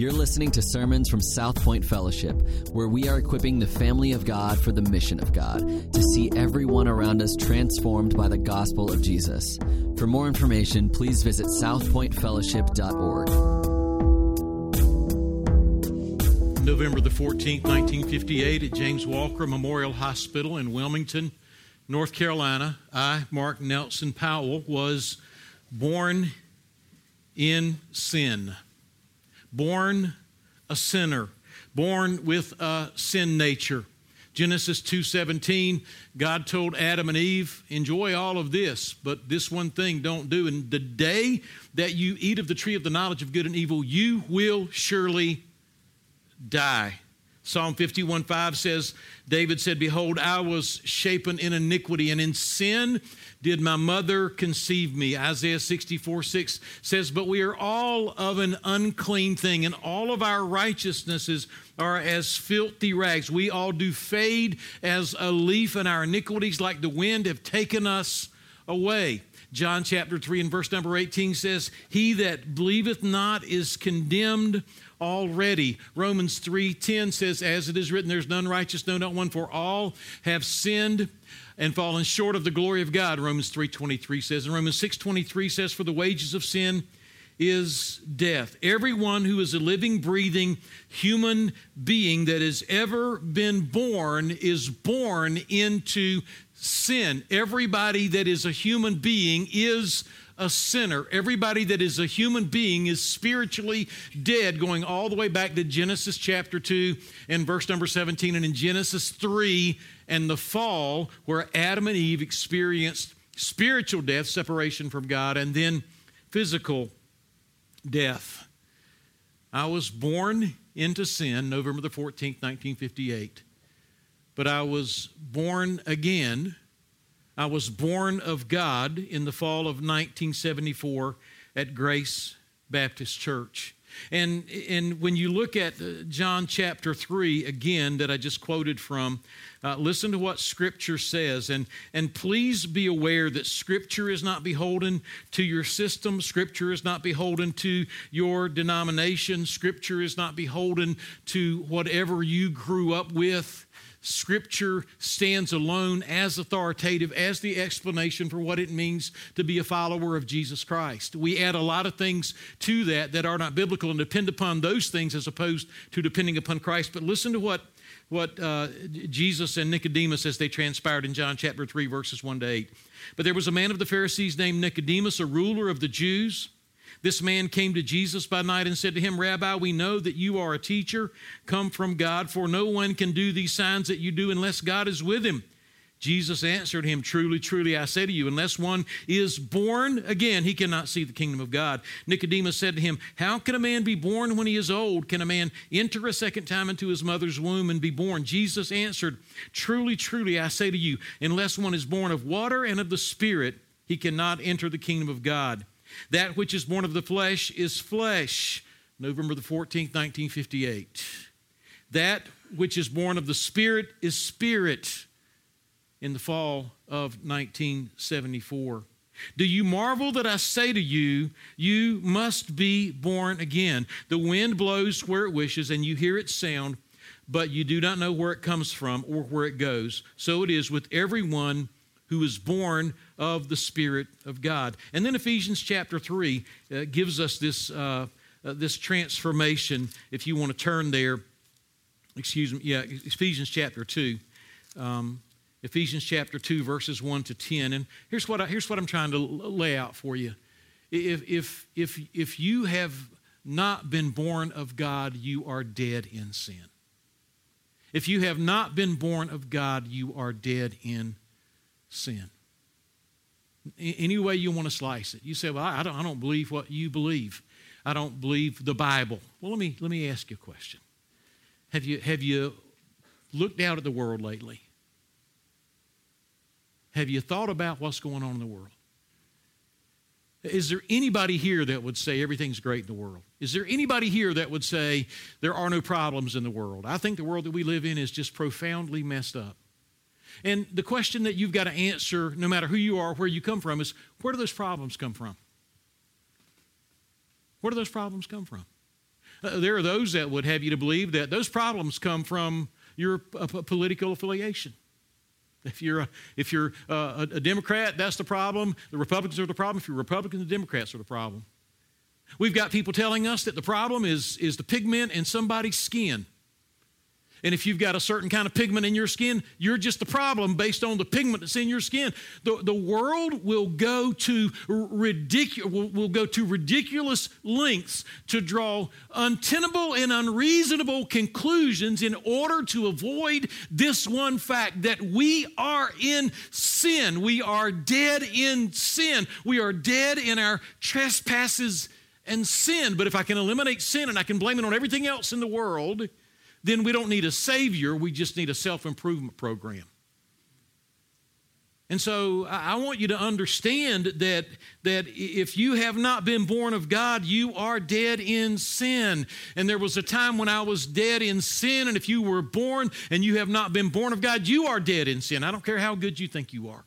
You're listening to sermons from South Point Fellowship, where we are equipping the family of God for the mission of God to see everyone around us transformed by the gospel of Jesus. For more information, please visit southpointfellowship.org. November the 14th, 1958, at James Walker Memorial Hospital in Wilmington, North Carolina, I, Mark Nelson Powell, was born in sin born a sinner, born with a sin nature. Genesis 2:17 God told Adam and Eve enjoy all of this but this one thing don't do. And the day that you eat of the tree of the knowledge of good and evil you will surely die. Psalm 51 5 says, David said, Behold, I was shapen in iniquity, and in sin did my mother conceive me. Isaiah 64 6 says, But we are all of an unclean thing, and all of our righteousnesses are as filthy rags. We all do fade as a leaf, and our iniquities, like the wind, have taken us away. John chapter 3 and verse number 18 says, He that believeth not is condemned already. Romans 3:10 says as it is written there's none righteous no not one for all have sinned and fallen short of the glory of God. Romans 3:23 says and Romans 6:23 says for the wages of sin is death. Everyone who is a living breathing human being that has ever been born is born into sin. Everybody that is a human being is a sinner. Everybody that is a human being is spiritually dead, going all the way back to Genesis chapter 2 and verse number 17, and in Genesis 3 and the fall, where Adam and Eve experienced spiritual death, separation from God, and then physical death. I was born into sin November the 14th, 1958, but I was born again I was born of God in the fall of 1974 at Grace Baptist Church. And, and when you look at uh, John chapter 3 again, that I just quoted from, uh, listen to what Scripture says. And, and please be aware that Scripture is not beholden to your system, Scripture is not beholden to your denomination, Scripture is not beholden to whatever you grew up with. Scripture stands alone as authoritative, as the explanation for what it means to be a follower of Jesus Christ. We add a lot of things to that that are not biblical and depend upon those things as opposed to depending upon Christ. But listen to what, what uh, Jesus and Nicodemus, as they transpired in John chapter 3, verses 1 to 8. But there was a man of the Pharisees named Nicodemus, a ruler of the Jews. This man came to Jesus by night and said to him, Rabbi, we know that you are a teacher come from God, for no one can do these signs that you do unless God is with him. Jesus answered him, Truly, truly, I say to you, unless one is born again, he cannot see the kingdom of God. Nicodemus said to him, How can a man be born when he is old? Can a man enter a second time into his mother's womb and be born? Jesus answered, Truly, truly, I say to you, unless one is born of water and of the Spirit, he cannot enter the kingdom of God. That which is born of the flesh is flesh. November the 14th, 1958. That which is born of the Spirit is spirit in the fall of 1974. Do you marvel that I say to you, you must be born again? The wind blows where it wishes, and you hear its sound, but you do not know where it comes from or where it goes. So it is with everyone who is born of the Spirit of God. And then Ephesians chapter 3 uh, gives us this, uh, uh, this transformation. If you want to turn there, excuse me, yeah, Ephesians chapter 2. Um, Ephesians chapter 2, verses 1 to 10. And here's what, I, here's what I'm trying to lay out for you. If, if, if, if you have not been born of God, you are dead in sin. If you have not been born of God, you are dead in sin. Any way you want to slice it. You say, well, I don't, I don't believe what you believe. I don't believe the Bible. Well, let me, let me ask you a question. Have you, have you looked out at the world lately? Have you thought about what's going on in the world? Is there anybody here that would say everything's great in the world? Is there anybody here that would say there are no problems in the world? I think the world that we live in is just profoundly messed up. And the question that you've got to answer, no matter who you are, where you come from, is where do those problems come from? Where do those problems come from? Uh, there are those that would have you to believe that those problems come from your uh, political affiliation. If you're, a, if you're uh, a, a Democrat, that's the problem. The Republicans are the problem. If you're Republican, the Democrats are the problem. We've got people telling us that the problem is, is the pigment in somebody's skin. And if you've got a certain kind of pigment in your skin, you're just the problem based on the pigment that's in your skin. The, the world will go to ridiculous will, will go to ridiculous lengths to draw untenable and unreasonable conclusions in order to avoid this one fact that we are in sin. We are dead in sin. We are dead in our trespasses and sin. But if I can eliminate sin and I can blame it on everything else in the world, then we don't need a Savior, we just need a self improvement program. And so I want you to understand that, that if you have not been born of God, you are dead in sin. And there was a time when I was dead in sin, and if you were born and you have not been born of God, you are dead in sin. I don't care how good you think you are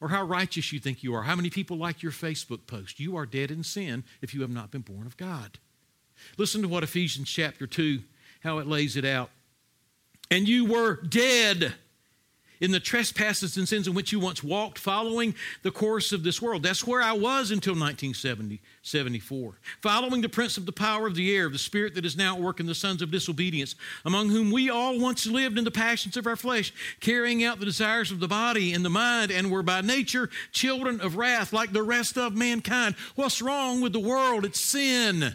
or how righteous you think you are, how many people like your Facebook post. You are dead in sin if you have not been born of God. Listen to what Ephesians chapter 2 how it lays it out. And you were dead in the trespasses and sins in which you once walked, following the course of this world. That's where I was until 1974. Following the prince of the power of the air, the spirit that is now at work in the sons of disobedience, among whom we all once lived in the passions of our flesh, carrying out the desires of the body and the mind, and were by nature children of wrath like the rest of mankind. What's wrong with the world? It's sin.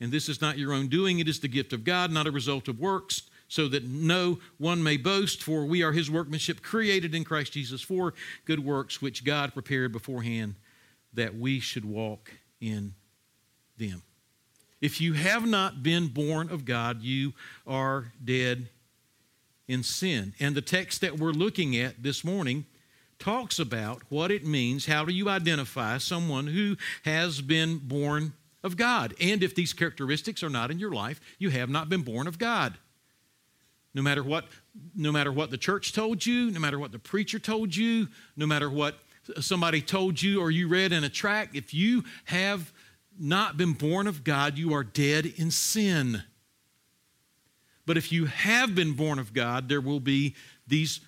and this is not your own doing, it is the gift of God, not a result of works, so that no one may boast. For we are his workmanship, created in Christ Jesus for good works, which God prepared beforehand that we should walk in them. If you have not been born of God, you are dead in sin. And the text that we're looking at this morning talks about what it means. How do you identify someone who has been born of God. And if these characteristics are not in your life, you have not been born of God. No matter what, no matter what the church told you, no matter what the preacher told you, no matter what somebody told you or you read in a tract, if you have not been born of God, you are dead in sin. But if you have been born of God, there will be these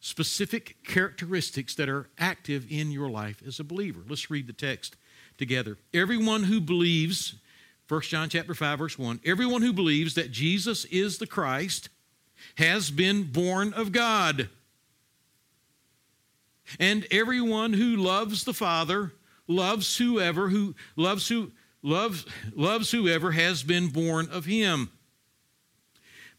specific characteristics that are active in your life as a believer. Let's read the text together. Everyone who believes, 1 John chapter 5 verse 1, everyone who believes that Jesus is the Christ has been born of God. And everyone who loves the Father loves whoever who loves who loves loves whoever has been born of him.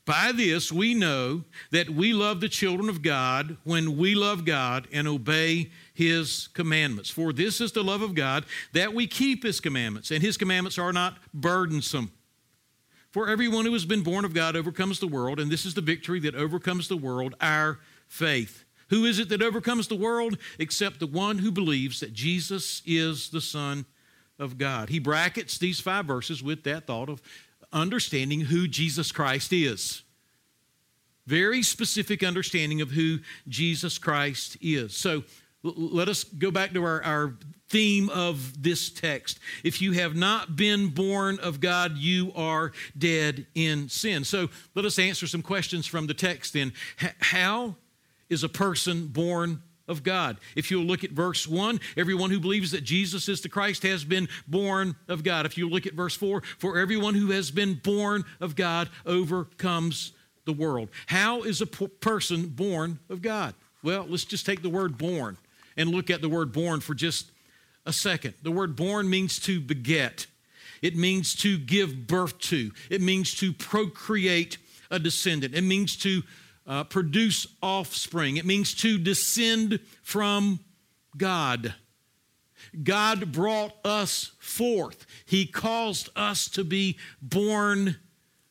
By this we know that we love the children of God when we love God and obey his commandments. For this is the love of God, that we keep his commandments, and his commandments are not burdensome. For everyone who has been born of God overcomes the world, and this is the victory that overcomes the world, our faith. Who is it that overcomes the world except the one who believes that Jesus is the Son of God? He brackets these five verses with that thought of understanding who Jesus Christ is. Very specific understanding of who Jesus Christ is. So let us go back to our, our theme of this text. If you have not been born of God, you are dead in sin. So let us answer some questions from the text then. How is a person born of God. If you'll look at verse 1, everyone who believes that Jesus is the Christ has been born of God. If you look at verse 4, for everyone who has been born of God overcomes the world. How is a person born of God? Well, let's just take the word born and look at the word born for just a second. The word born means to beget, it means to give birth to, it means to procreate a descendant, it means to uh, produce offspring. It means to descend from God. God brought us forth. He caused us to be born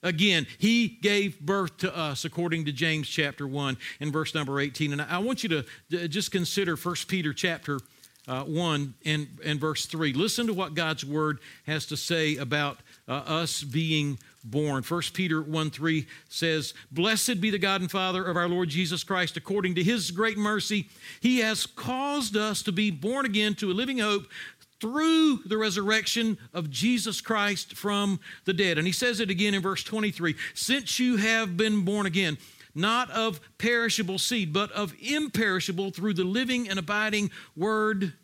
Again, he gave birth to us according to James chapter 1 and verse number 18. And I want you to just consider 1 Peter chapter uh, 1 and, and verse 3. Listen to what God's word has to say about uh, us being born. 1 Peter 1 3 says, Blessed be the God and Father of our Lord Jesus Christ. According to his great mercy, he has caused us to be born again to a living hope through the resurrection of Jesus Christ from the dead. And he says it again in verse 23 Since you have been born again, not of perishable seed, but of imperishable through the living and abiding word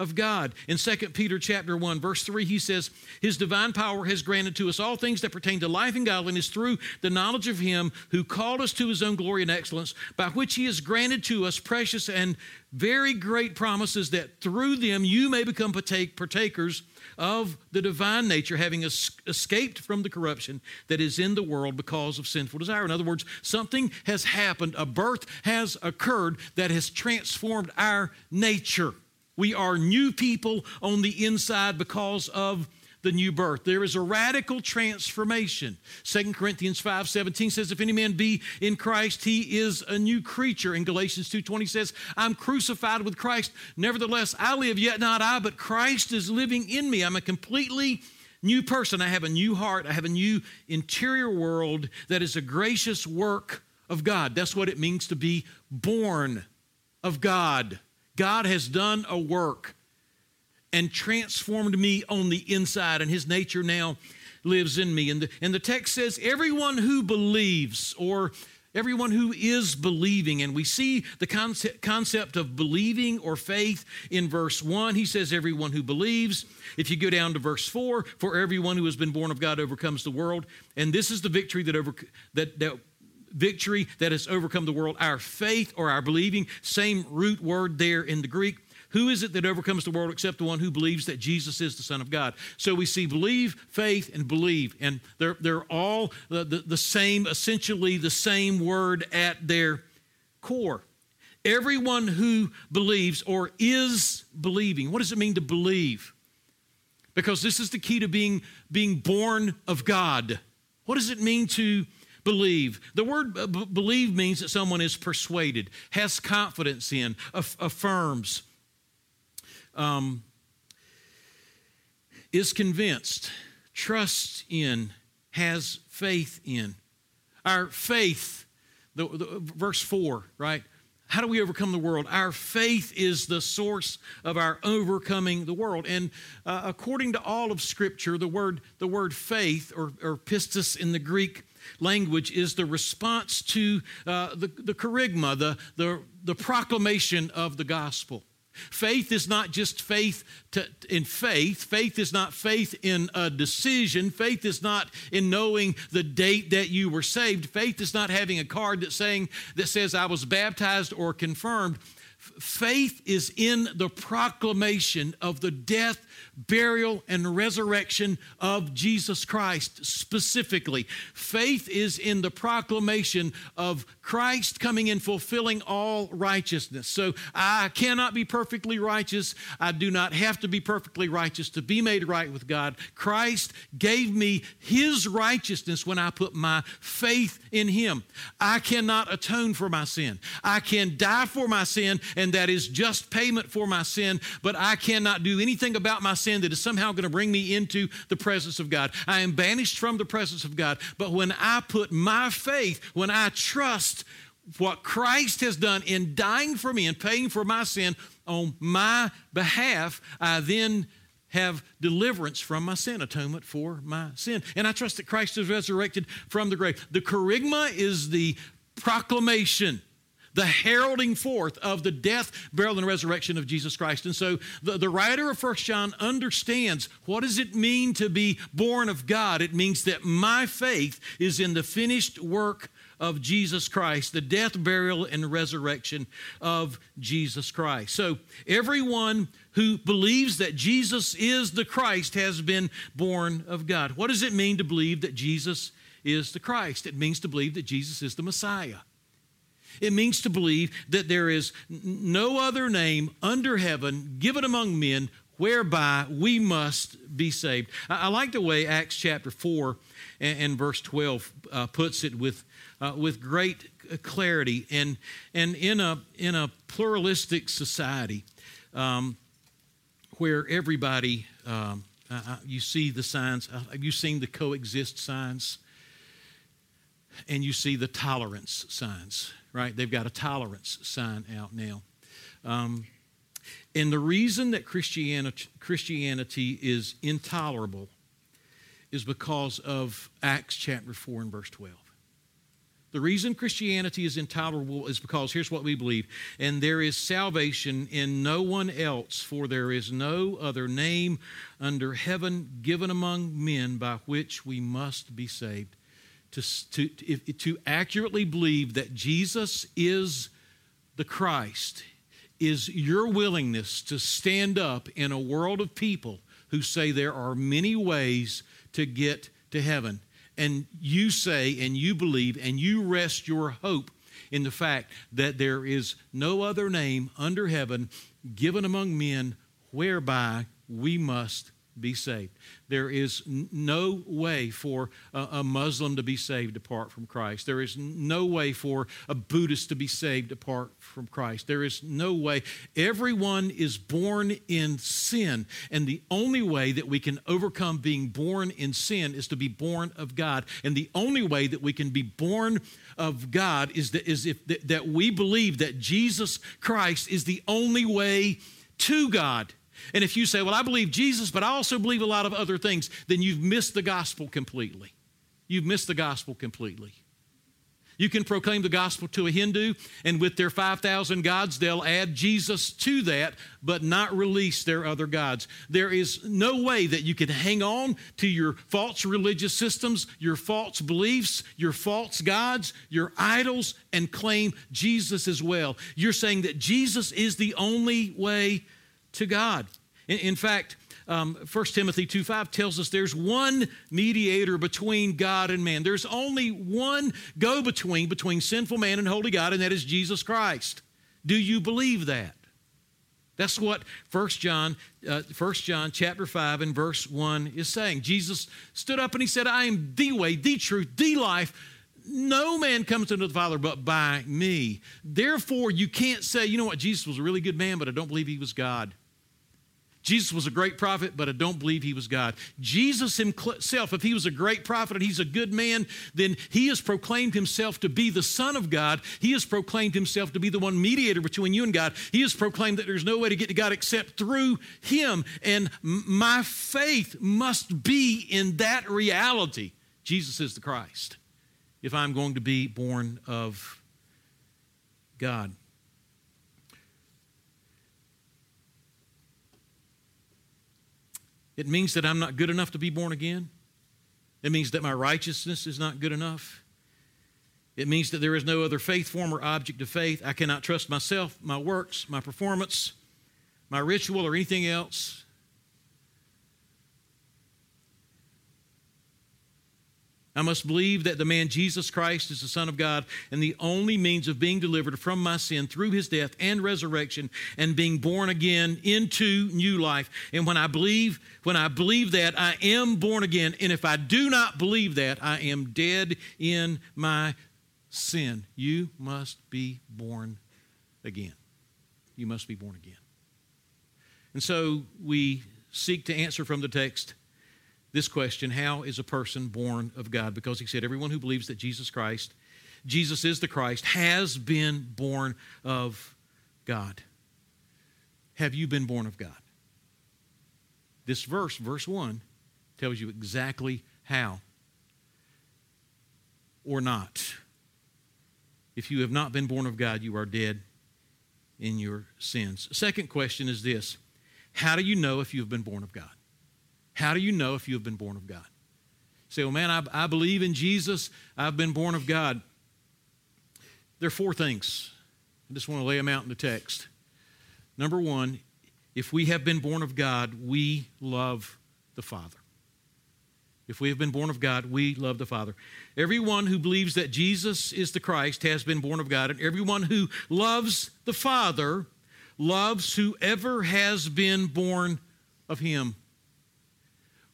of God. In 2 Peter chapter 1 verse 3 he says, "His divine power has granted to us all things that pertain to life and godliness through the knowledge of him who called us to his own glory and excellence, by which he has granted to us precious and very great promises that through them you may become partake, partakers of the divine nature, having es- escaped from the corruption that is in the world because of sinful desire. In other words, something has happened, a birth has occurred that has transformed our nature. We are new people on the inside because of the new birth. There is a radical transformation. 2 Corinthians 5 17 says, If any man be in Christ, he is a new creature. In Galatians 2 20 says, I'm crucified with Christ. Nevertheless, I live, yet not I, but Christ is living in me. I'm a completely new person. I have a new heart. I have a new interior world that is a gracious work of God. That's what it means to be born of God. God has done a work and transformed me on the inside, and his nature now lives in me. And the, and the text says, everyone who believes, or everyone who is believing. And we see the concept, concept of believing or faith in verse 1. He says, everyone who believes. If you go down to verse 4, for everyone who has been born of God overcomes the world. And this is the victory that, over, that, that victory that has overcome the world. Our faith or our believing, same root word there in the Greek. Who is it that overcomes the world except the one who believes that Jesus is the Son of God? So we see believe, faith, and believe, and they're, they're all the, the, the same, essentially the same word at their core. Everyone who believes or is believing, what does it mean to believe? Because this is the key to being, being born of God. What does it mean to believe. The word b- believe means that someone is persuaded, has confidence in, aff- affirms, um, is convinced, trusts in, has faith in. Our faith, the, the, verse 4, right? How do we overcome the world? Our faith is the source of our overcoming the world. And uh, according to all of Scripture, the word, the word faith, or, or pistis in the Greek, language is the response to uh, the, the kerygma, the, the, the proclamation of the gospel. Faith is not just faith to, in faith. Faith is not faith in a decision. Faith is not in knowing the date that you were saved. Faith is not having a card that saying that says I was baptized or confirmed. Faith is in the proclamation of the death, burial, and resurrection of Jesus Christ specifically. Faith is in the proclamation of Christ coming and fulfilling all righteousness. So I cannot be perfectly righteous. I do not have to be perfectly righteous to be made right with God. Christ gave me his righteousness when I put my faith in him. I cannot atone for my sin. I can die for my sin, and that is just payment for my sin, but I cannot do anything about my sin that is somehow going to bring me into the presence of God. I am banished from the presence of God. But when I put my faith, when I trust what Christ has done in dying for me and paying for my sin on my behalf, I then have deliverance from my sin, atonement for my sin. And I trust that Christ is resurrected from the grave. The kerygma is the proclamation the heralding forth of the death, burial, and resurrection of Jesus Christ. And so the, the writer of First John understands what does it mean to be born of God? It means that my faith is in the finished work of Jesus Christ, the death, burial, and resurrection of Jesus Christ. So everyone who believes that Jesus is the Christ has been born of God. What does it mean to believe that Jesus is the Christ? It means to believe that Jesus is the Messiah. It means to believe that there is no other name under heaven given among men whereby we must be saved. I, like the way Acts chapter 4 and, verse 12 uh, puts it with, uh, with great clarity. And, and in, a, in a pluralistic society um, where everybody, um, uh you see the signs, uh, have you seen the coexist signs? And you see the tolerance signs, right? They've got a tolerance sign out now. Um, and the reason that Christianity, Christianity is intolerable is because of Acts chapter 4 and verse 12. The reason Christianity is intolerable is because here's what we believe and there is salvation in no one else, for there is no other name under heaven given among men by which we must be saved. To, to, to accurately believe that Jesus is the Christ is your willingness to stand up in a world of people who say there are many ways to get to heaven. And you say and you believe and you rest your hope in the fact that there is no other name under heaven given among men whereby we must be saved. There is no way for a, Muslim to be saved apart from Christ. There is no way for a Buddhist to be saved apart from Christ. There is no way. Everyone is born in sin, and the only way that we can overcome being born in sin is to be born of God. And the only way that we can be born of God is that, is if that we believe that Jesus Christ is the only way to God. And if you say, Well, I believe Jesus, but I also believe a lot of other things, then you've missed the gospel completely. You've missed the gospel completely. You can proclaim the gospel to a Hindu, and with their 5,000 gods, they'll add Jesus to that, but not release their other gods. There is no way that you can hang on to your false religious systems, your false beliefs, your false gods, your idols, and claim Jesus as well. You're saying that Jesus is the only way to God. In, in fact, um, 1 Timothy 2 5 tells us there's one mediator between God and man. There's only one go between between sinful man and holy God, and that is Jesus Christ. Do you believe that? That's what 1 John, uh, 1 John chapter 5 and verse 1 is saying. Jesus stood up and he said, I am the way, the truth, the life. No man comes unto the Father but by me. Therefore, you can't say, you know what, Jesus was a really good man, but I don't believe he was God. Jesus was a great prophet, but I don't believe he was God. Jesus himself, if he was a great prophet and he's a good man, then he has proclaimed himself to be the Son of God. He has proclaimed himself to be the one mediator between you and God. He has proclaimed that there's no way to get to God except through him. And my faith must be in that reality. Jesus is the Christ. If I'm going to be born of God. It means that I'm not good enough to be born again. It means that my righteousness is not good enough. It means that there is no other faith form or object of faith. I cannot trust myself, my works, my performance, my ritual, or anything else. I must believe that the man Jesus Christ is the Son of God and the only means of being delivered from my sin through his death and resurrection and being born again into new life. And when I believe, when I believe that, I am born again. And if I do not believe that, I am dead in my sin. You must be born again. You must be born again. And so we seek to answer from the text this question How is a person born of God? Because he said, Everyone who believes that Jesus Christ, Jesus is the Christ, has been born of God. Have you been born of God? This verse, verse 1, tells you exactly how or not. If you have not been born of God, you are dead in your sins. Second question is this How do you know if you have been born of God? How do you know if you have been born of God? say, well, man, I, I believe in Jesus. I've been born of God. There are four things. I just want to lay them out in the text. Number one, if we have been born of God, we love the Father. If we have been born of God, we love the Father. Everyone who believes that Jesus is the Christ has been born of God, and everyone who loves the Father loves whoever has been born of Him.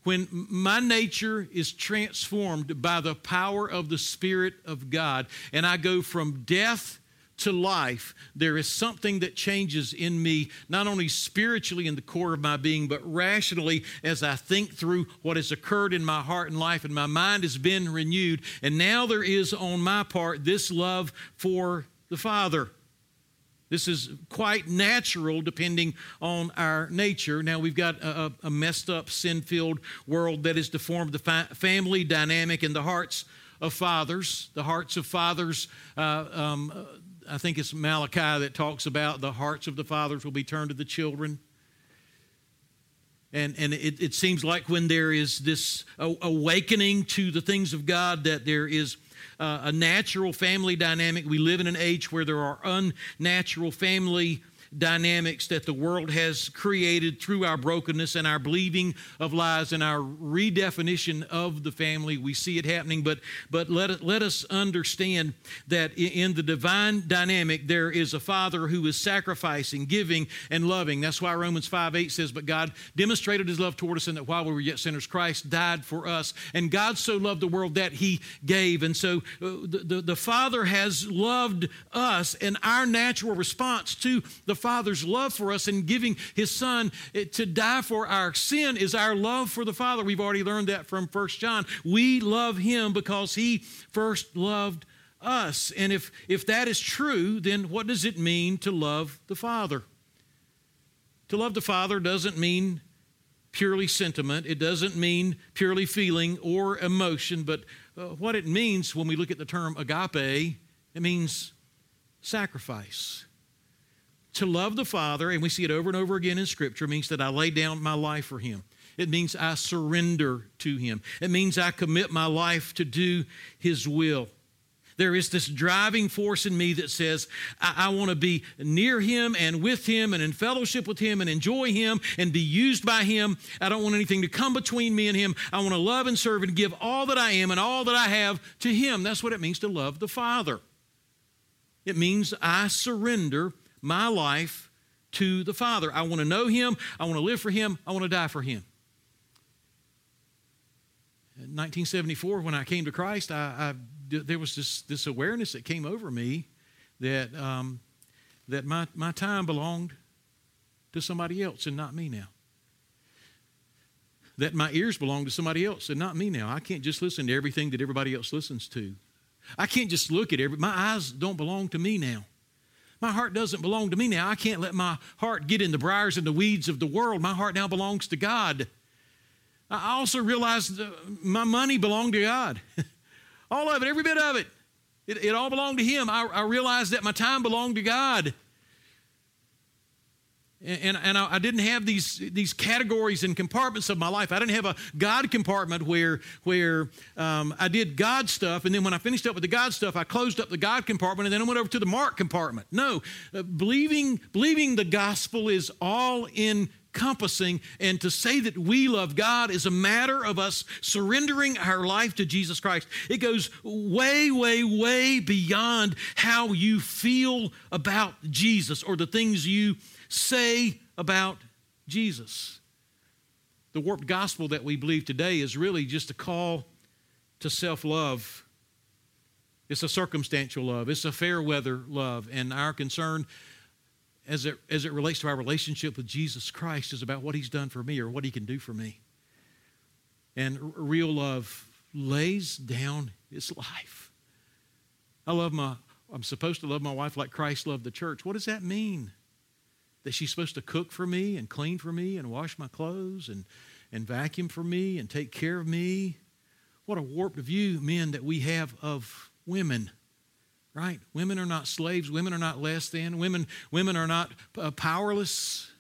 When my nature is transformed by the power of the Spirit of God, and I go from death to life, there is something that changes in me, not only spiritually in the core of my being, but rationally as I think through what has occurred in my heart and life, and my mind has been renewed. And now there is on my part this love for the Father. This is quite natural depending on our nature. Now, we've got a, a messed up, sin filled world that has deformed the fa- family dynamic in the hearts of fathers. The hearts of fathers uh, um, I think it's Malachi that talks about the hearts of the fathers will be turned to the children. And, and it, it seems like when there is this awakening to the things of God, that there is uh, a natural family dynamic. We live in an age where there are unnatural family dynamics that the world has created through our brokenness and our believing of lies and our redefinition of the family. We see it happening, but, but let, let us understand that in the divine dynamic, there is a father who is sacrificing, giving, and loving. That's why Romans 5 8 says, But God demonstrated his love toward us, and that while we were yet sinners, Christ died for us. And God so loved the world that he gave. And so uh, the, the, the Father has loved us, and our natural response to the Father's love for us and giving His Son eh, to die for our sin is our love for the Father. We've already learned that from First John. We love Him because He first loved us. And if, if that is true, then what does it mean to love the Father? To love the Father doesn't mean purely sentiment, it doesn't mean purely feeling or emotion, but uh, what it means when we look at the term agape, it means sacrifice to love the Father, and we see it over and over again in Scripture, means that I lay down my life for Him. It means I surrender to Him. It means I commit my life to do His will. There is this driving force in me that says, I, I want to be near Him and with Him and in fellowship with Him and enjoy Him and be used by Him. I don't want anything to come between me and Him. I want to love and serve and give all that I am and all that I have to Him. That's what it means to love the Father. It means I surrender my life to the Father. I want to know Him. I want to live for Him. I want to die for Him. In 1974, when I came to Christ, I, I, there was this, this awareness that came over me that, um, that my, my time belonged to somebody else and not me now. That my ears belong to somebody else and not me now. I can't just listen to everything that everybody else listens to. I can't just look at every, my eyes don't belong to me now. My heart doesn't belong to me now. I can't let my heart get in the briars and the weeds of the world. My heart now belongs to God. I also realized my money belonged to God. all of it, every bit of it. It, it all belonged to Him. I, I realized that my time belonged to God. And, and I, didn't have these, these categories and compartments of my life. I didn't have a God compartment where, where um, I did God stuff, and then when I finished up with the God stuff, I closed up the God compartment, and then I went over to the Mark compartment. No, uh, believing, believing the gospel is all encompassing, and to say that we love God is a matter of us surrendering our life to Jesus Christ. It goes way, way, way beyond how you feel about Jesus or the things you say about Jesus. The warped gospel that we believe today is really just a call to self love. It's a circumstantial love, it's a fair weather love. And our concern as it, as it relates to our relationship with Jesus Christ is about what He's done for me or what He can do for me. And real love lays down its life. I love my, I'm supposed to love my wife like Christ loved the church. What does that mean? That she's supposed to cook for me and clean for me and wash my clothes and, and vacuum for me and take care of me. What a warped view, men, that we have of women. Right? Women are not slaves. Women are not less than. Women, women are not uh, powerless.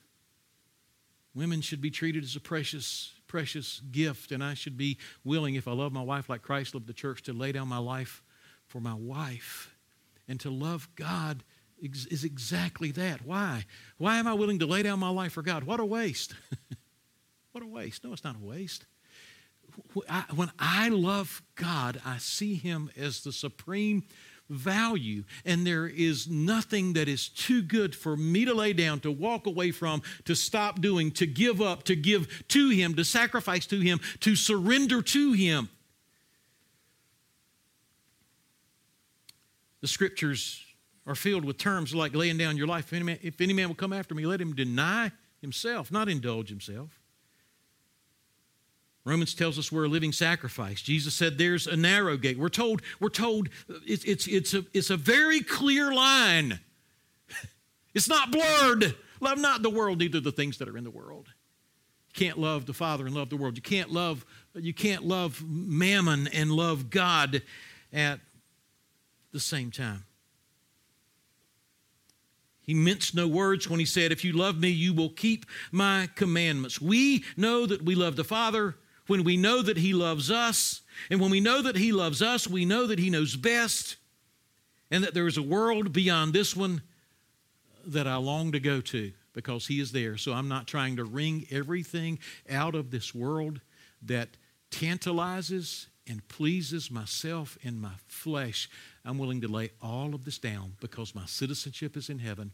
Women should be treated as a precious, precious gift, and I should be willing, if I love my wife like Christ loved the church, to lay down my life for my wife and to love God is exactly that. Why? Why am I willing to lay down my life for God? What a waste. what a waste. No, it's not a waste. When I love God, I see Him as the supreme value. And there is nothing that is too good for me to lay down, to walk away from, to stop doing, to give up, to give to Him, to sacrifice to Him, to surrender to Him. The scriptures are filled with terms like laying down your life. If any, man, if any man will come after me, let him deny himself, not indulge himself. Romans tells us we're a living sacrifice. Jesus said there's a narrow gate. We're told, we're told it's, it's, it's, a, it's a very clear line. It's not blurred. Love not the world, neither the things that are in the world. You can't love the Father and love the world. You can't love, you can't love mammon and love God at the same time. He minced no words when he said, If you love me, you will keep my commandments. We know that we love the Father when we know that He loves us. And when we know that He loves us, we know that He knows best and that there is a world beyond this one that I long to go to because He is there. So I'm not trying to wring everything out of this world that tantalizes and pleases myself and my flesh. I'm willing to lay all of this down because my citizenship is in heaven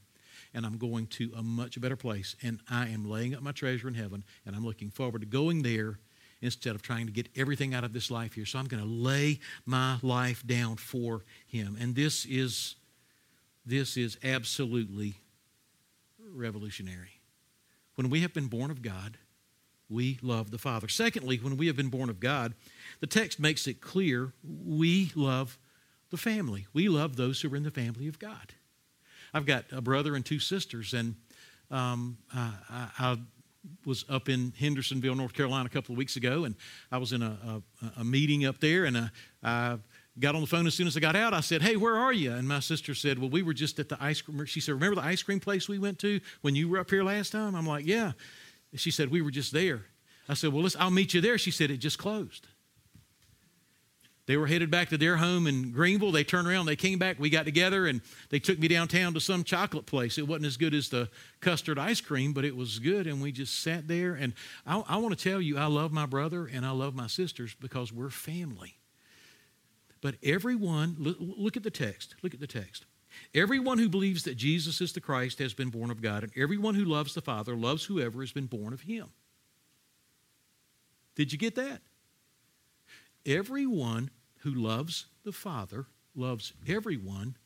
and I'm going to a much better place. And I am laying up my treasure in heaven and I'm looking forward to going there instead of trying to get everything out of this life here. So I'm going to lay my life down for him. And this is this is absolutely revolutionary. When we have been born of God, we love the Father. Secondly, when we have been born of God, the text makes it clear we love the family. We love those who are in the family of God. I've got a brother and two sisters, and um, I, I, was up in Hendersonville, North Carolina, a couple of weeks ago, and I was in a, a, a meeting up there, and I, I, got on the phone as soon as I got out. I said, "Hey, where are you?" And my sister said, "Well, we were just at the ice cream." She said, "Remember the ice cream place we went to when you were up here last time?" I'm like, "Yeah." She said, "We were just there." I said, "Well, I'll meet you there." She said, "It just closed." They were headed back to their home in Greenville. They turned around, they came back, we got together, and they took me downtown to some chocolate place. It wasn't as good as the custard ice cream, but it was good, and we just sat there. And I, I want to tell you, I love my brother and I love my sisters because we're family. But everyone, look, look at the text. Look at the text. Everyone who believes that Jesus is the Christ has been born of God, and everyone who loves the Father loves whoever has been born of him. Did you get that? Everyone who loves the Father loves everyone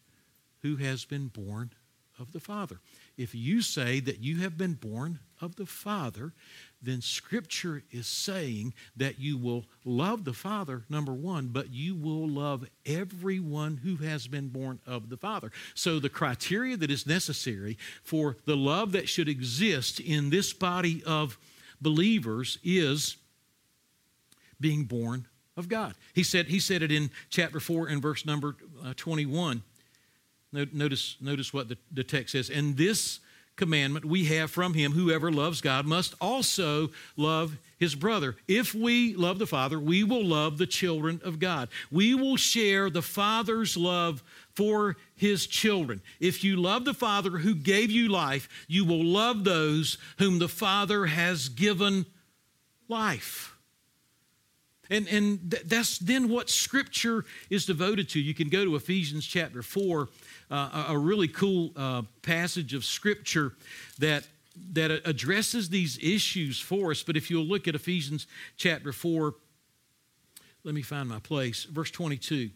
who has been born of the Father. If you say that you have been born of the Father, then Scripture is saying that you will love the Father, number one, but you will love everyone who has been born of the Father. So the criteria that is necessary for the love that should exist in this body of believers is being born of God. He said, he said it in chapter 4 and verse number uh, 21. Notice, notice what the, the text says. And this commandment we have from him whoever loves God must also love his brother. If we love the Father, we will love the children of God. We will share the Father's love for his children. If you love the Father who gave you life, you will love those whom the Father has given life. And, and th- that's then what Scripture is devoted to. You can go to Ephesians chapter 4, uh, a, a, really cool uh, passage of Scripture that, that addresses these issues for us. But if you'll look at Ephesians chapter 4, let me find my place, verse 22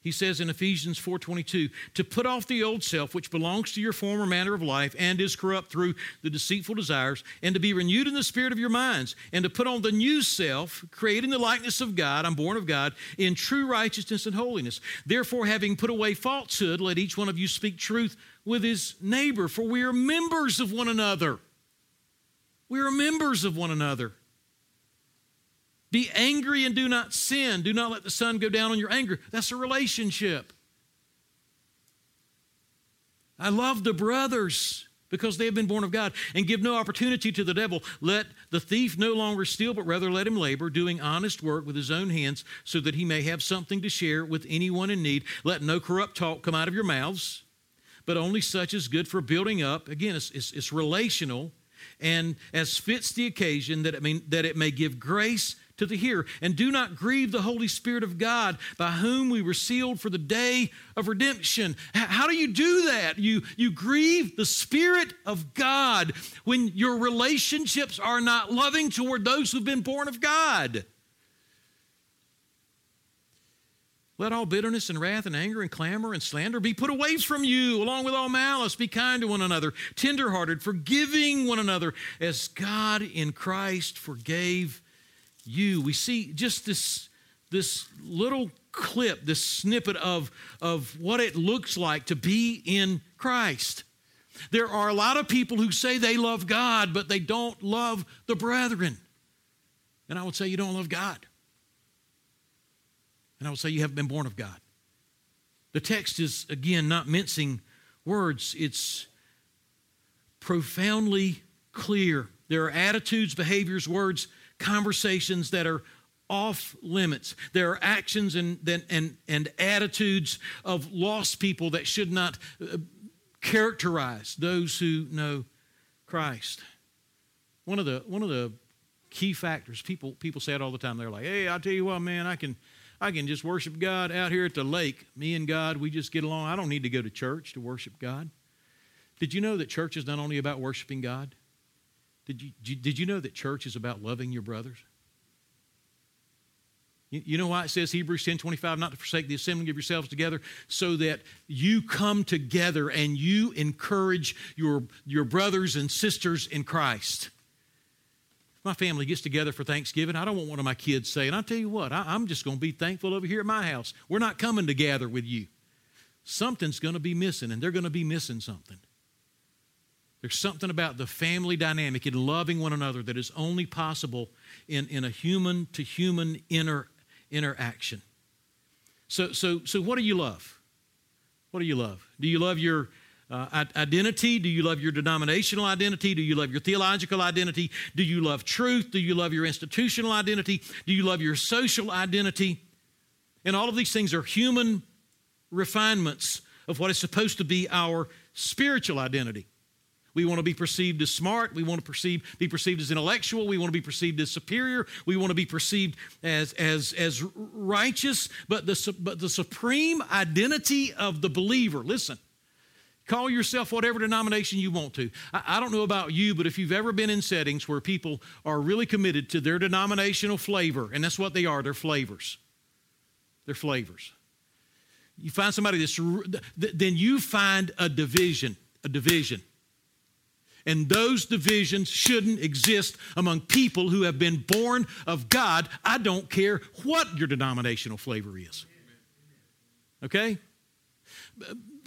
he says in Ephesians 4:22, to put off the old self which belongs to your former manner of life and is corrupt through the deceitful desires, and to be renewed in the spirit of your minds, and to put on the new self, created in the likeness of God, I'm born of God, in true righteousness and holiness. Therefore, having put away falsehood, let each one of you speak truth with his neighbor, for we are members of one another. We are members of one another. Be angry and do not sin. Do not let the sun go down on your anger. That's a relationship. I love the brothers because they have been born of God and give no opportunity to the devil. Let the thief no longer steal, but rather let him labor, doing honest work with his own hands, so that he may have something to share with anyone in need. Let no corrupt talk come out of your mouths, but only such as good for building up. Again, it's, it's, it's relational and as fits the occasion that it, mean, that it may give grace to the hearer. And do not grieve the Holy Spirit of God, by whom we were sealed for the day of redemption. How do you do that? You, you grieve the Spirit of God when your relationships are not loving toward those who've been born of God. Let all bitterness and wrath and anger and clamor and slander be put away from you, along with all malice. Be kind to one another, tenderhearted, forgiving one another, as God in Christ forgave you. We see just this, this little clip, this snippet of, of what it looks like to be in Christ. There are a lot of people who say they love God, but they don't love the brethren. And I would say you don't love God. And I would say you haven't been born of God. The text is, again, not mincing words, it's profoundly clear. There are attitudes, behaviors, words conversations that are off limits. There are actions and, and, and attitudes of lost people that should not uh, characterize those who know Christ. One of the, one of the key factors, people, people say it all the time. They're like, hey, I'll tell you what, man, I can, I can just worship God out here at the lake. Me and God, we just get along. I don't need to go to church to worship God. Did you know that church is not only about worshiping God? Did you, did you know that church is about loving your brothers? You, know why it says Hebrews 10 25, not to forsake the assembling of yourselves together, so that you come together and you encourage your, your brothers and sisters in Christ. My family gets together for Thanksgiving. I don't want one of my kids saying, I'll tell you what, I, I'm just going to be thankful over here at my house. We're not coming to gather with you. Something's going to be missing, and they're going to be missing something. There's something about the family dynamic in loving one another that is only possible in, in a human to human inter, interaction. So, so, so, what do you love? What do you love? Do you love your uh, identity? Do you love your denominational identity? Do you love your theological identity? Do you love truth? Do you love your institutional identity? Do you love your social identity? And all of these things are human refinements of what is supposed to be our spiritual identity. We want to be perceived as smart. We want to perceive, be perceived as intellectual. We want to be perceived as superior. We want to be perceived as, as, as righteous. But the, but the supreme identity of the believer, listen, call yourself whatever denomination you want to. I, I don't know about you, but if you've ever been in settings where people are really committed to their denominational flavor, and that's what they are, they're flavors. They're flavors. You find somebody that's, then you find a division, a division and those divisions shouldn't exist among people who have been born of God. I don't care what your denominational flavor is. Okay?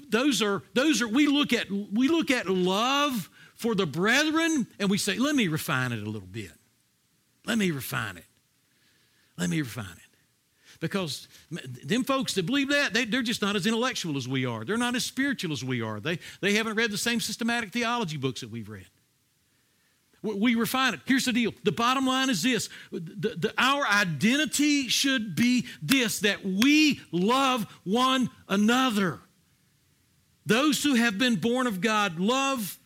Those are those are we look at we look at love for the brethren and we say, let me refine it a little bit. Let me refine it. Let me refine it. Because them folks that believe that, they, are just not as intellectual as we are. They're not as spiritual as we are. They, they haven't read the same systematic theology books that we've read. We, we refine it. Here's the deal the bottom line is this the, the, our identity should be this that we love one another. Those who have been born of God love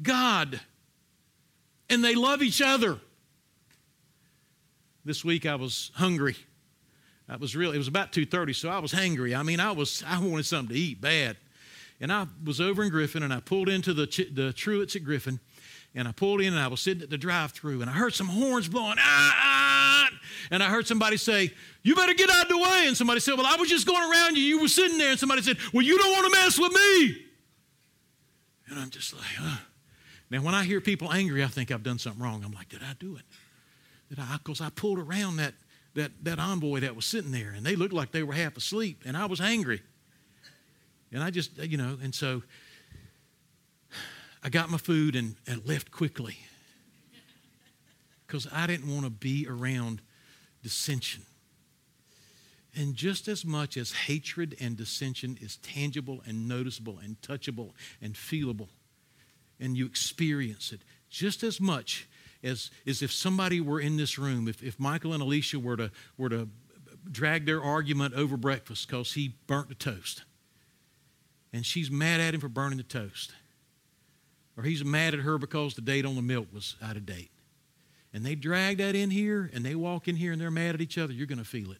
God and they love each other. This week I was hungry. I was really, it was about 2.30, so I was hangry. I mean, I was, I wanted something to eat bad. And I was over in Griffin, and I pulled into the, the Truett's at Griffin, and I pulled in, and I was sitting at the drive-through, and I heard some horns blowing, ah, ah, and I heard somebody say, you better get out of the way. And somebody said, well, I was just going around you. You were sitting there. And somebody said, well, you don't want to mess with me. And I'm just like, huh. Now, when I hear people angry, I think I've done something wrong. I'm like, did I do it? Did I? Because I pulled around that that, that envoy that was sitting there, and they looked like they were half asleep, and I was angry. And I just, you know, and so I got my food and, and left quickly because I didn't want to be around dissension. And just as much as hatred and dissension is tangible and noticeable and touchable and feelable, and you experience it, just as much as, as if somebody were in this room, if, if Michael and Alicia were to, were to drag their argument over breakfast because he burnt the toast. And she's mad at him for burning the toast. Or he's mad at her because the date on the milk was out of date. and they drag that in here and they walk in here and they're mad at each other, you're going to feel it.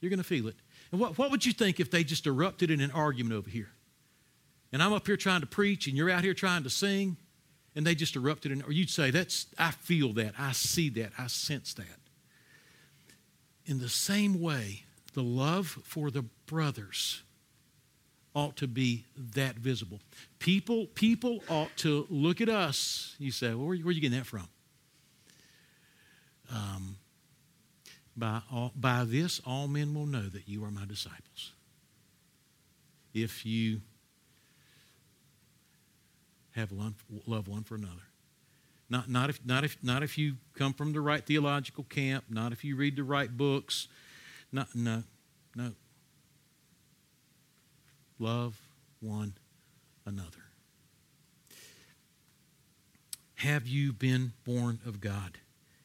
You're going to feel it. And what, what would you think if they just erupted in an argument over here? And I'm up here trying to preach and you're out here trying to sing and they just erupted in, or you'd say, that's, I feel that, I see that, I sense that. In the same way, the love for the brothers ought to be that visible. People, people ought to look at us. You say, well, where, where are you getting that from? Um, by, all, by this, all men will know that you are my disciples. If you have love one for another. Not, not, if, not, if, not if you come from the right theological camp, not if you read the right books. Not, no, no. Love one another. Have you been born of God?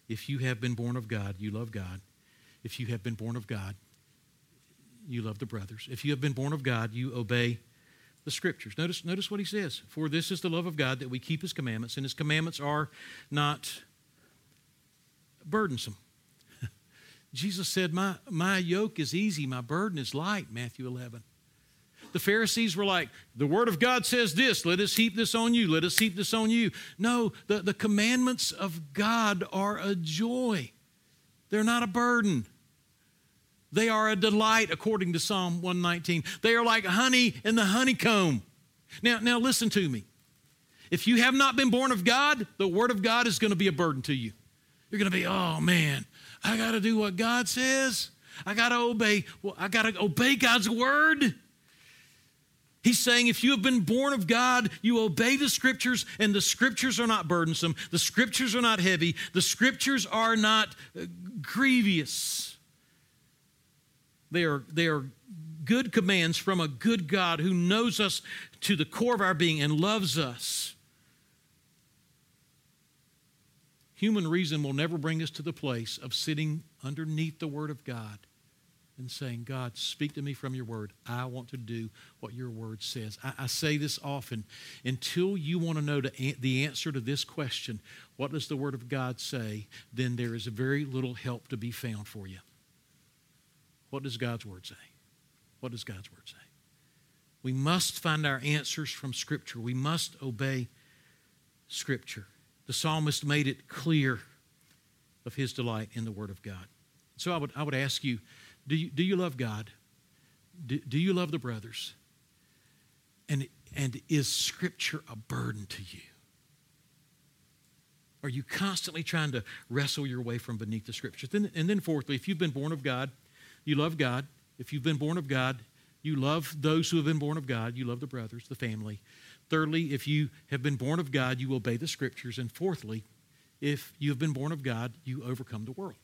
If you have been born of God, you love God. If you have been born of God, you love the brothers. If you have been born of God, you obey the scriptures. Notice, notice what he says. For this is the love of God that we keep his commandments, and his commandments are not burdensome. Jesus said, my, my yoke is easy, my burden is light, Matthew 11. The Pharisees were like, the Word of God says this, let us heap this on you, let us heap this on you. No, the, the commandments of God are a joy, they're not a burden. They are a delight, according to Psalm 119. They are like honey in the honeycomb. Now, now listen to me. If you have not been born of God, the Word of God is going to be a burden to you. You're going to be, oh man, I got to do what God says. I got to obey. Well, I got to obey God's Word. He's saying if you have been born of God, you obey the scriptures, and the scriptures are not burdensome. The scriptures are not heavy. The scriptures are not uh, grievous. They are, they are good commands from a good God who knows us to the core of our being and loves us. Human reason will never bring us to the place of sitting underneath the Word of God and saying, God, speak to me from your Word. I want to do what your Word says. I, I say this often. Until you want to know the, the answer to this question, what does the Word of God say, then there is very little help to be found for you. What does God's Word say? What does God's Word say? We must find our answers from Scripture. We must obey Scripture. The psalmist made it clear of his delight in the Word of God. So I would, I would ask you do, you do you love God? Do, do you love the brothers? And, and is Scripture a burden to you? Are you constantly trying to wrestle your way from beneath the Scripture? Then, and then, fourthly, if you've been born of God, you love God. If you've been born of God, you love those who have been born of God. You love the brothers, the family. Thirdly, if you have been born of God, you obey the scriptures. And fourthly, if you have been born of God, you overcome the world.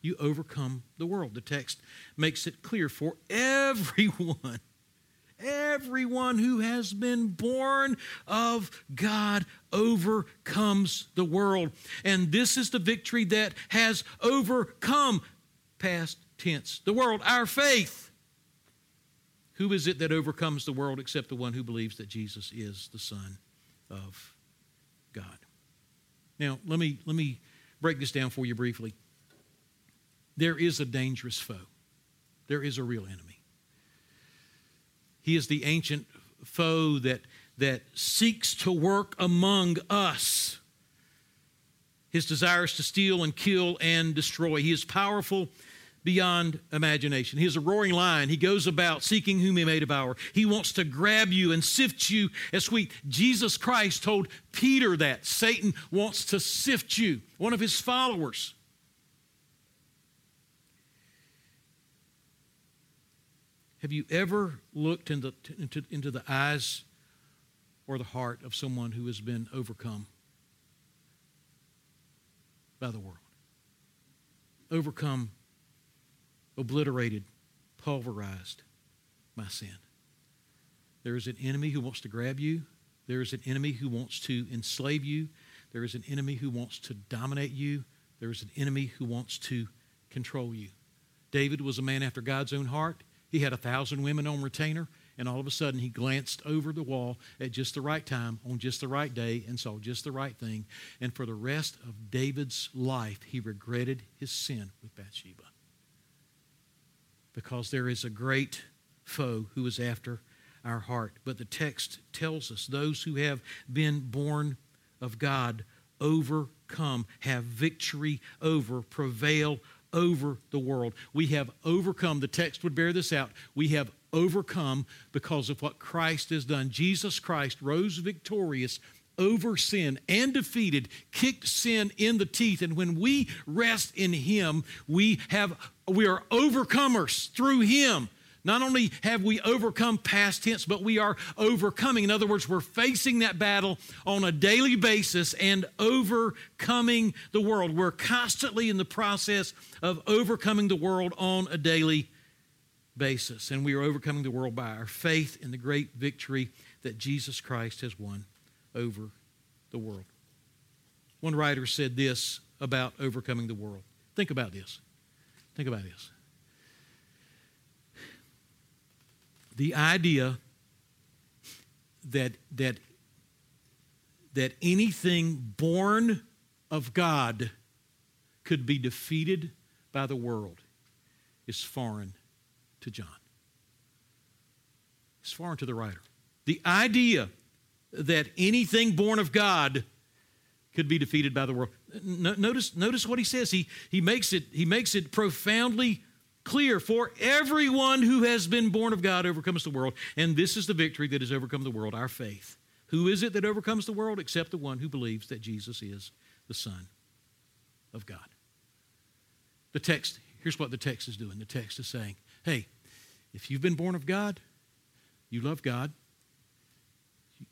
You overcome the world. The text makes it clear for everyone. Everyone who has been born of God overcomes the world. And this is the victory that has overcome past tense. The world, our faith. Who is it that overcomes the world except the one who believes that Jesus is the Son of God? Now, let me, let me break this down for you briefly. There is a dangerous foe, there is a real enemy. He is the ancient foe that, that seeks to work among us. His desire is to steal and kill and destroy. He is powerful beyond imagination. He is a roaring lion. He goes about seeking whom he may devour. He wants to grab you and sift you as wheat. Jesus Christ told Peter that Satan wants to sift you, one of his followers. Have you ever looked into, into, into the eyes or the heart of someone who has been overcome by the world? Overcome obliterated, pulverized my sin. There is an enemy who wants to grab you. There is an enemy who wants to enslave you. There is an enemy who wants to dominate you. There is an enemy who wants to control you. David was a man after God's own heart. He had a thousand women on retainer, And all of a sudden, he glanced over the wall at just the right time, on just the right day, and saw just the right thing. And for the rest of David's life, he regretted his sin with Bathsheba. Because there is a great foe who is after our heart. But the text tells us those who have been born of God overcome, have victory over, prevail over the world. We have overcome, the text would bear this out. We have overcome because of what Christ has done. Jesus Christ rose victorious over sin and defeated, kicked sin in the teeth. And when we rest in Him, we have we are overcomers through Him. Not only have we overcome past tense, but we are overcoming. In other words, we're facing that battle on a daily basis and overcoming the world. We're constantly in the process of overcoming the world on a daily basis. And we are overcoming the world by our faith in the great victory that Jesus Christ has won over the world. One writer said this about overcoming the world. Think about this. Think about this. The idea that, that, that anything born of God could be defeated by the world is foreign to John. It's foreign to the writer. The idea that anything born of God could be defeated by the world. Notice, notice what he says. He, he, makes it, he makes it profoundly clear for everyone who has been born of God overcomes the world. And this is the victory that has overcome the world, our faith. Who is it that overcomes the world except the one who believes that Jesus is the Son of God? The text, here's what the text is doing. The text is saying, hey, if you've been born of God, you love God,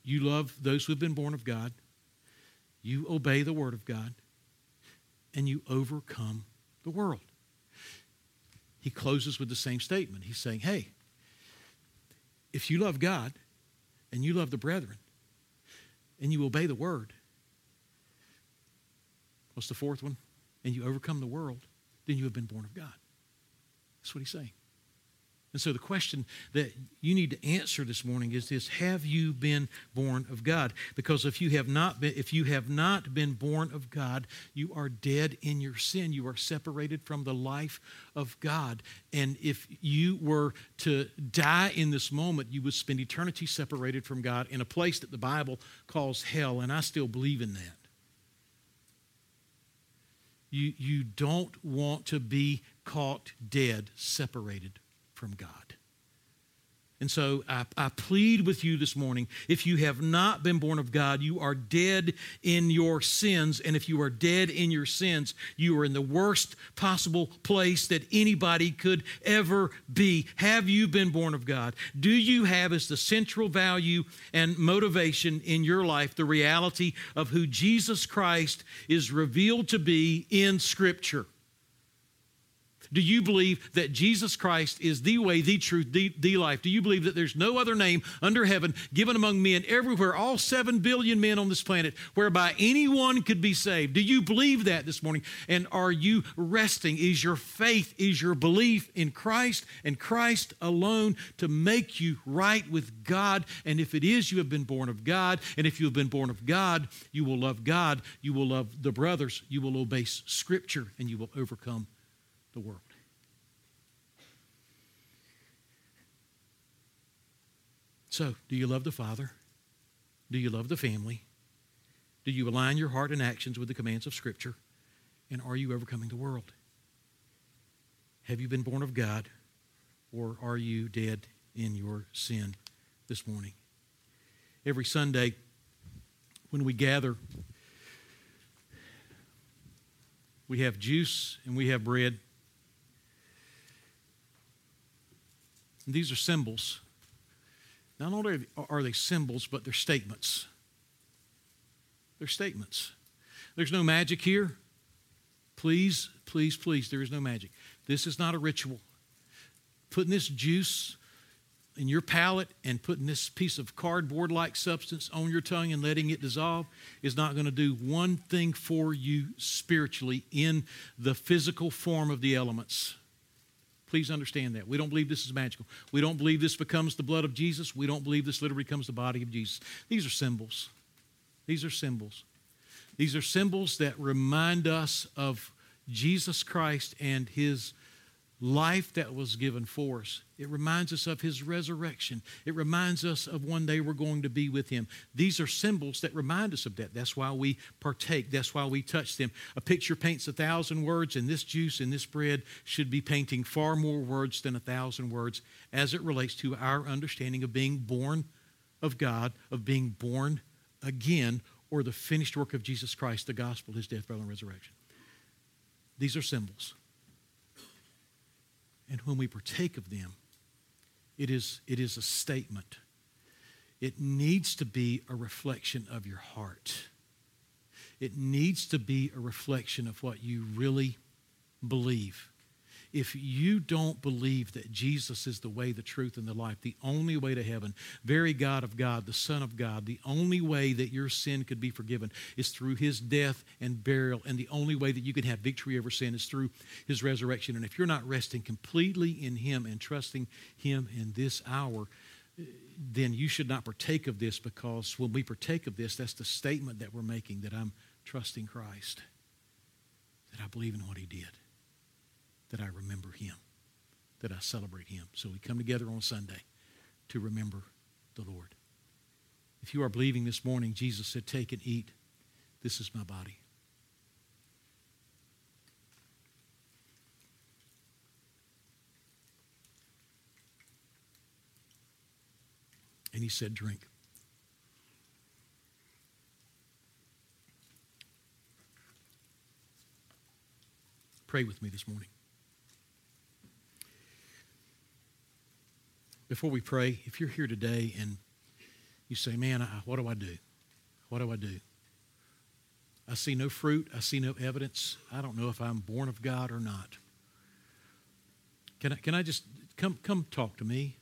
you love those who have been born of God, you obey the Word of God, and you overcome the world. He closes with the same statement. He's saying, hey, if you love God and you love the brethren and you obey the Word, what's the fourth one? And you overcome the world, then you have been born of God. That's what he's saying. And so the question that you need to answer this morning is this have you been born of God? Because if you have not been if you have not been born of God, you are dead in your sin. You are separated from the life of God. And if you were to die in this moment, you would spend eternity separated from God in a place that the Bible calls hell, and I still believe in that. You, you don't want to be caught dead, separated from God. And so I, I, plead with you this morning if you have not been born of God, you are dead in your sins. And if you are dead in your sins, you are in the worst possible place that anybody could ever be. Have you been born of God? Do you have as the central value and motivation in your life the reality of who Jesus Christ is revealed to be in Scripture? Do you believe that Jesus Christ is the way, the truth, the, the life? Do you believe that there's no other name under heaven given among men everywhere, all seven billion men on this planet, whereby anyone could be saved? Do you believe that this morning? And are you resting? Is your faith, is your belief in Christ and Christ alone to make you right with God? And if it is, you have been born of God. And if you have been born of God, you will love God, you will love the brothers, you will obey Scripture, and you will overcome the world. So, do you love the Father? Do you love the family? Do you align your heart and actions with the commands of Scripture? And are you overcoming the world? Have you been born of God, or are you dead in your sin this morning? Every Sunday, when we gather, we have juice and we have bread. And these are symbols. Not only are they symbols, but they're statements. They're statements. There's no magic here. Please, please, please, there is no magic. This is not a ritual. Putting this juice in your palate and putting this piece of cardboard like substance on your tongue and letting it dissolve is not going to do one thing for you spiritually in the physical form of the elements. Please understand that. We don't believe this is magical. We don't believe this becomes the blood of Jesus. We don't believe this literally becomes the body of Jesus. These are symbols. These are symbols. These are symbols that remind us of Jesus Christ and his life that was given for us. It reminds us of his resurrection. It reminds us of one day we're going to be with him. These are symbols that remind us of that. That's why we partake. That's why we touch them. A picture paints a thousand words, and this juice and this bread should be painting far more words than a thousand words as it relates to our understanding of being born of God, of being born again, or the finished work of Jesus Christ, the gospel, his death, burial, and resurrection. These are symbols. And when we partake of them, it is, it is a statement. It needs to be a reflection of your heart. It needs to be a reflection of what you really believe if you don't believe that Jesus is the way, the truth, and the life, the only way to heaven, very God of God, the Son of God, the only way that your sin could be forgiven is through his death and burial, and the only way that you can have victory over sin is through his resurrection. And if you're not resting completely in him and trusting him in this hour, then you should not partake of this because when we partake of this, that's the statement that we're making that I'm trusting Christ, that I believe in what he did that I remember him, that I celebrate him. So we come together on Sunday to remember the Lord. If you are believing this morning, Jesus said, Take and eat. This is my body. And he said, Drink. Pray with me this morning. Before we pray, if you're here today and you say, Man, I, what do I do? What do I do? I see no fruit. I see no evidence. I don't know if I'm born of God or not. Can I, can I just come, come talk to me?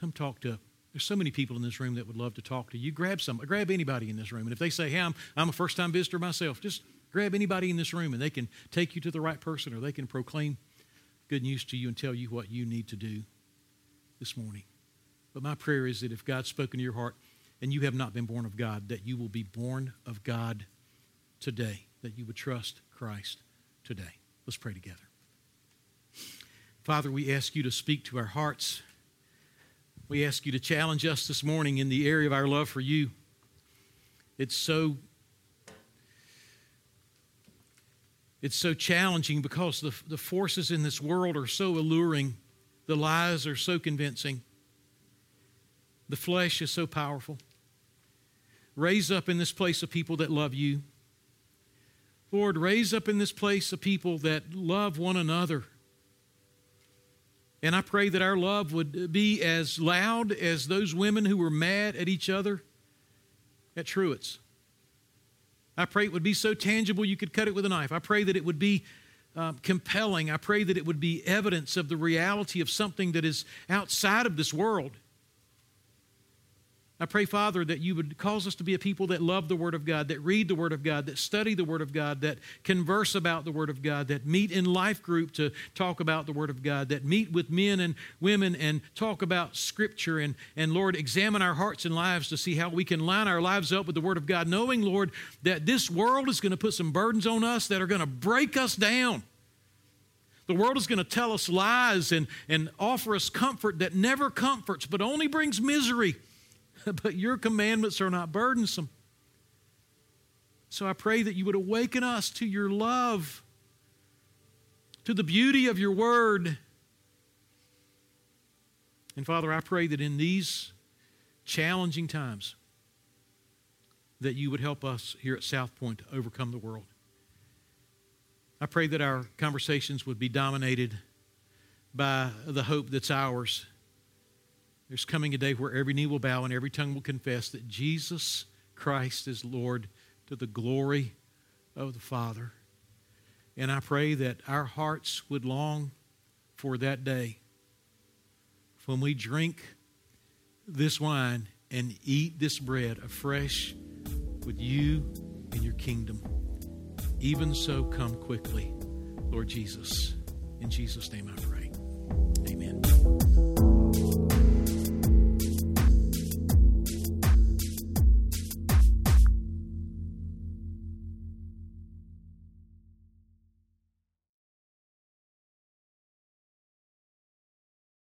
Come talk to. There's so many people in this room that would love to talk to you. Grab some, grab anybody in this room. And if they say, hey, I'm, I'm a first time visitor myself, just grab anybody in this room and they can take you to the right person or they can proclaim good news to you and tell you what you need to do this morning. But my prayer is that if God's spoken to your heart and you have not been born of God, that you will be born of God today, that you would trust Christ today. Let's pray together. Father, we ask you to speak to our hearts. We ask you to challenge us this morning in the area of our love for you. It's so it's so challenging because the, the forces in this world are so alluring the lies are so convincing. The flesh is so powerful. Raise up in this place of people that love you. Lord, raise up in this place of people that love one another. And I pray that our love would be as loud as those women who were mad at each other at Truett's. I pray it would be so tangible you could cut it with a knife. I pray that it would be um, compelling. I pray that it would be evidence of the reality of something that is outside of this world. I pray, Father, that you would cause us to be a people that love the Word of God, that read the Word of God, that study the Word of God, that converse about the Word of God, that meet in life group to talk about the Word of God, that meet with men and women and talk about Scripture, and, and Lord, examine our hearts and lives to see how we can line our lives up with the Word of God, knowing, Lord, that this world is going to put some burdens on us that are going to break us down. The world is going to tell us lies and, and offer us comfort that never comforts, but only brings misery. but your commandments are not burdensome. So I pray that you would awaken us to your love, to the beauty of your word. And Father, I pray that in these challenging times, that you would help us here at South Point to overcome the world. I pray that our conversations would be dominated by the hope that's ours there's coming a day where every knee will bow and every tongue will confess that Jesus Christ is Lord to the glory of the Father. And I pray that our hearts would long for that day when we drink this wine and eat this bread afresh with you in your kingdom. Even so, come quickly, Lord Jesus. In Jesus' name I pray.